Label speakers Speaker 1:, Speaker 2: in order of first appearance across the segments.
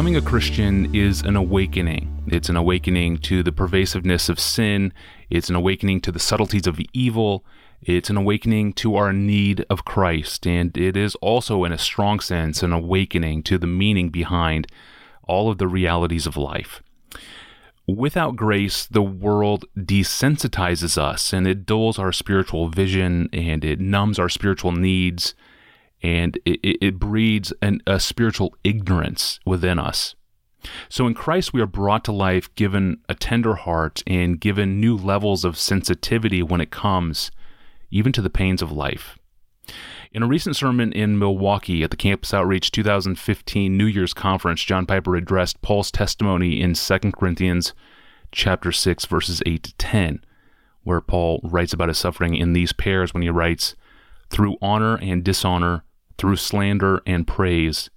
Speaker 1: Becoming a Christian is an awakening. It's an awakening to the pervasiveness of sin. It's an awakening to the subtleties of evil. It's an awakening to our need of Christ. And it is also, in a strong sense, an awakening to the meaning behind all of the realities of life. Without grace, the world desensitizes us and it dulls our spiritual vision and it numbs our spiritual needs and it, it breeds an, a spiritual ignorance within us. So in Christ, we are brought to life, given a tender heart, and given new levels of sensitivity when it comes even to the pains of life. In a recent sermon in Milwaukee at the Campus Outreach 2015 New Year's Conference, John Piper addressed Paul's testimony in 2 Corinthians chapter 6 verses 8 to 10, where Paul writes about his suffering in these pairs when he writes, "Through honor and dishonor, through slander and praise,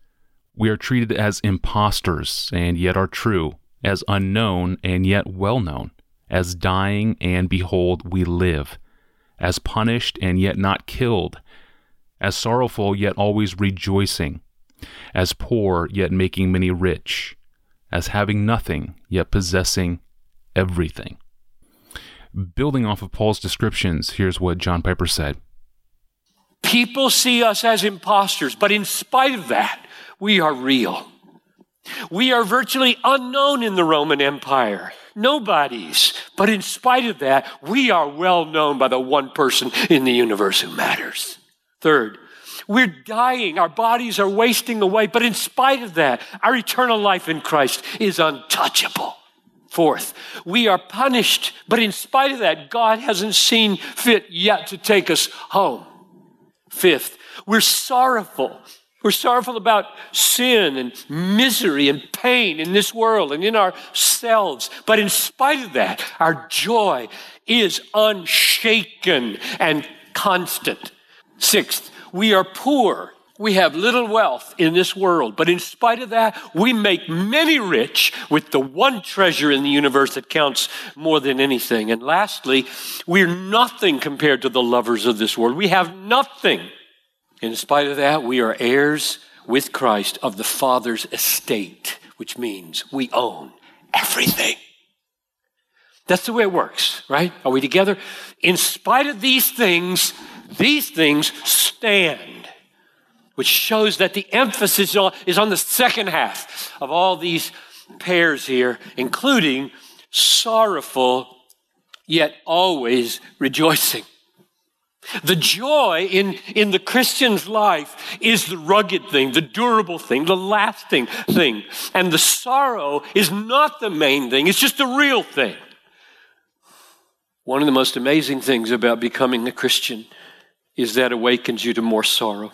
Speaker 1: we are treated as impostors and yet are true, as unknown and yet well known, as dying and behold we live, as punished and yet not killed, as sorrowful yet always rejoicing, as poor yet making many rich, as having nothing yet possessing everything. Building off of Paul's descriptions, here's what John Piper said.
Speaker 2: People see us as impostors, but in spite of that, we are real. We are virtually unknown in the Roman Empire. Nobodies. But in spite of that, we are well known by the one person in the universe who matters. Third, we're dying. Our bodies are wasting away. But in spite of that, our eternal life in Christ is untouchable. Fourth, we are punished. But in spite of that, God hasn't seen fit yet to take us home. Fifth, we're sorrowful. We're sorrowful about sin and misery and pain in this world and in ourselves. But in spite of that, our joy is unshaken and constant. Sixth, we are poor. We have little wealth in this world, but in spite of that, we make many rich with the one treasure in the universe that counts more than anything. And lastly, we're nothing compared to the lovers of this world. We have nothing. In spite of that, we are heirs with Christ of the Father's estate, which means we own everything. That's the way it works, right? Are we together? In spite of these things, these things stand which shows that the emphasis is on the second half of all these pairs here, including sorrowful yet always rejoicing. The joy in, in the Christian's life is the rugged thing, the durable thing, the lasting thing. And the sorrow is not the main thing, it's just the real thing. One of the most amazing things about becoming a Christian is that awakens you to more sorrow.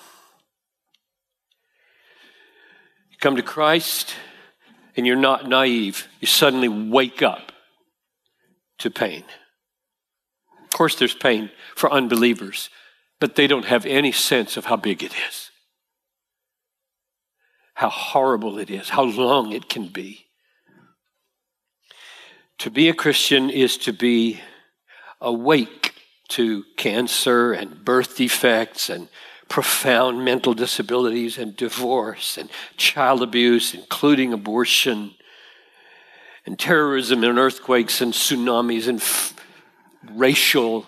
Speaker 2: Come to Christ and you're not naive, you suddenly wake up to pain. Of course, there's pain for unbelievers, but they don't have any sense of how big it is, how horrible it is, how long it can be. To be a Christian is to be awake to cancer and birth defects and profound mental disabilities and divorce and child abuse, including abortion and terrorism and earthquakes and tsunamis and f- racial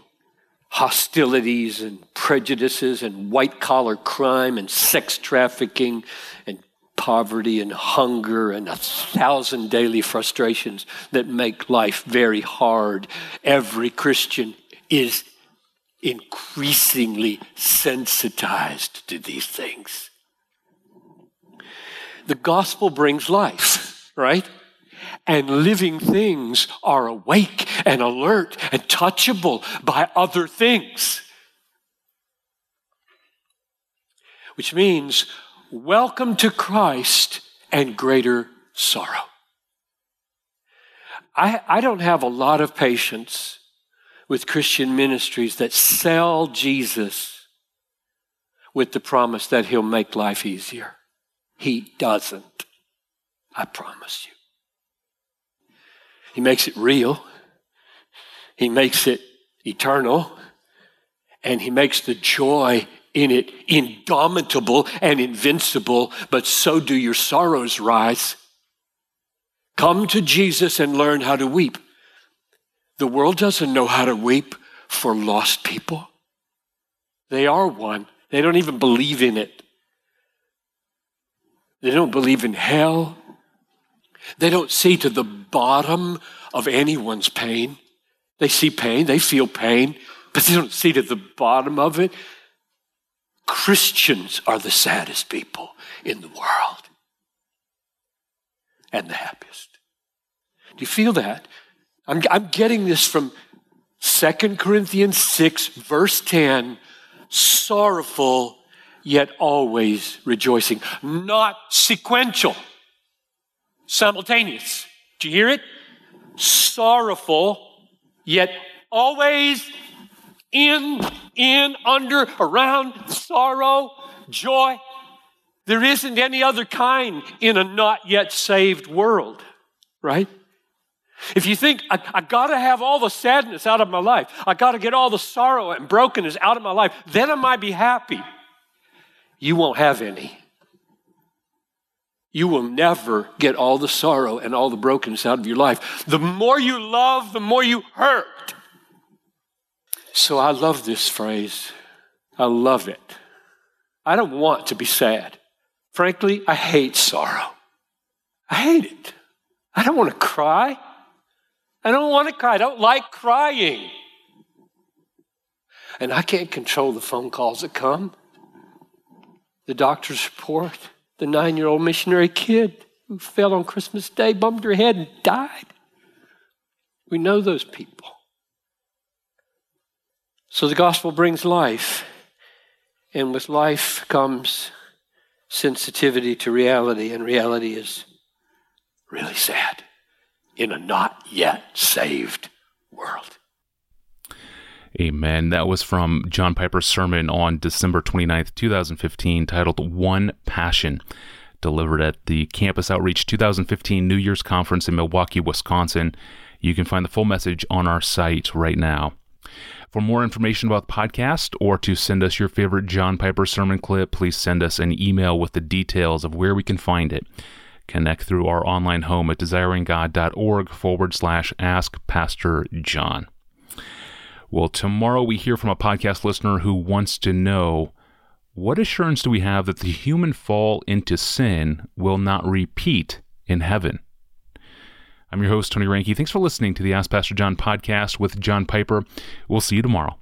Speaker 2: hostilities and prejudices and white collar crime and sex trafficking and poverty and hunger and a thousand daily frustrations that make life very hard. Every Christian is increasingly sensitized to these things. The gospel brings life, right? And living things are awake and alert and touchable by other things. Which means, welcome to Christ and greater sorrow. I, I don't have a lot of patience with Christian ministries that sell Jesus with the promise that he'll make life easier. He doesn't. I promise you. He makes it real. He makes it eternal. And he makes the joy in it indomitable and invincible, but so do your sorrows rise. Come to Jesus and learn how to weep. The world doesn't know how to weep for lost people. They are one. They don't even believe in it. They don't believe in hell. They don't see to the bottom of anyone's pain. They see pain, they feel pain, but they don't see to the bottom of it. Christians are the saddest people in the world and the happiest. Do you feel that? I'm, I'm getting this from 2 Corinthians 6, verse 10 sorrowful, yet always rejoicing. Not sequential, simultaneous. Do you hear it? Sorrowful, yet always in, in, under, around, sorrow, joy. There isn't any other kind in a not yet saved world, right? If you think, I, I got to have all the sadness out of my life, I got to get all the sorrow and brokenness out of my life, then I might be happy. You won't have any. You will never get all the sorrow and all the brokenness out of your life. The more you love, the more you hurt. So I love this phrase. I love it. I don't want to be sad. Frankly, I hate sorrow. I hate it. I don't want to cry. I don't want to cry. I don't like crying. And I can't control the phone calls that come. The doctor's report, the nine year old missionary kid who fell on Christmas Day, bumped her head, and died. We know those people. So the gospel brings life, and with life comes sensitivity to reality, and reality is really sad in a not yet saved world.
Speaker 1: Amen. That was from John Piper's sermon on December 29th, 2015, titled One Passion, delivered at the Campus Outreach 2015 New Year's Conference in Milwaukee, Wisconsin. You can find the full message on our site right now. For more information about the podcast or to send us your favorite John Piper sermon clip, please send us an email with the details of where we can find it. Connect through our online home at desiringgod.org forward slash ask Pastor John. Well, tomorrow we hear from a podcast listener who wants to know what assurance do we have that the human fall into sin will not repeat in heaven? I'm your host, Tony Reinke. Thanks for listening to the Ask Pastor John podcast with John Piper. We'll see you tomorrow.